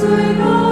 最高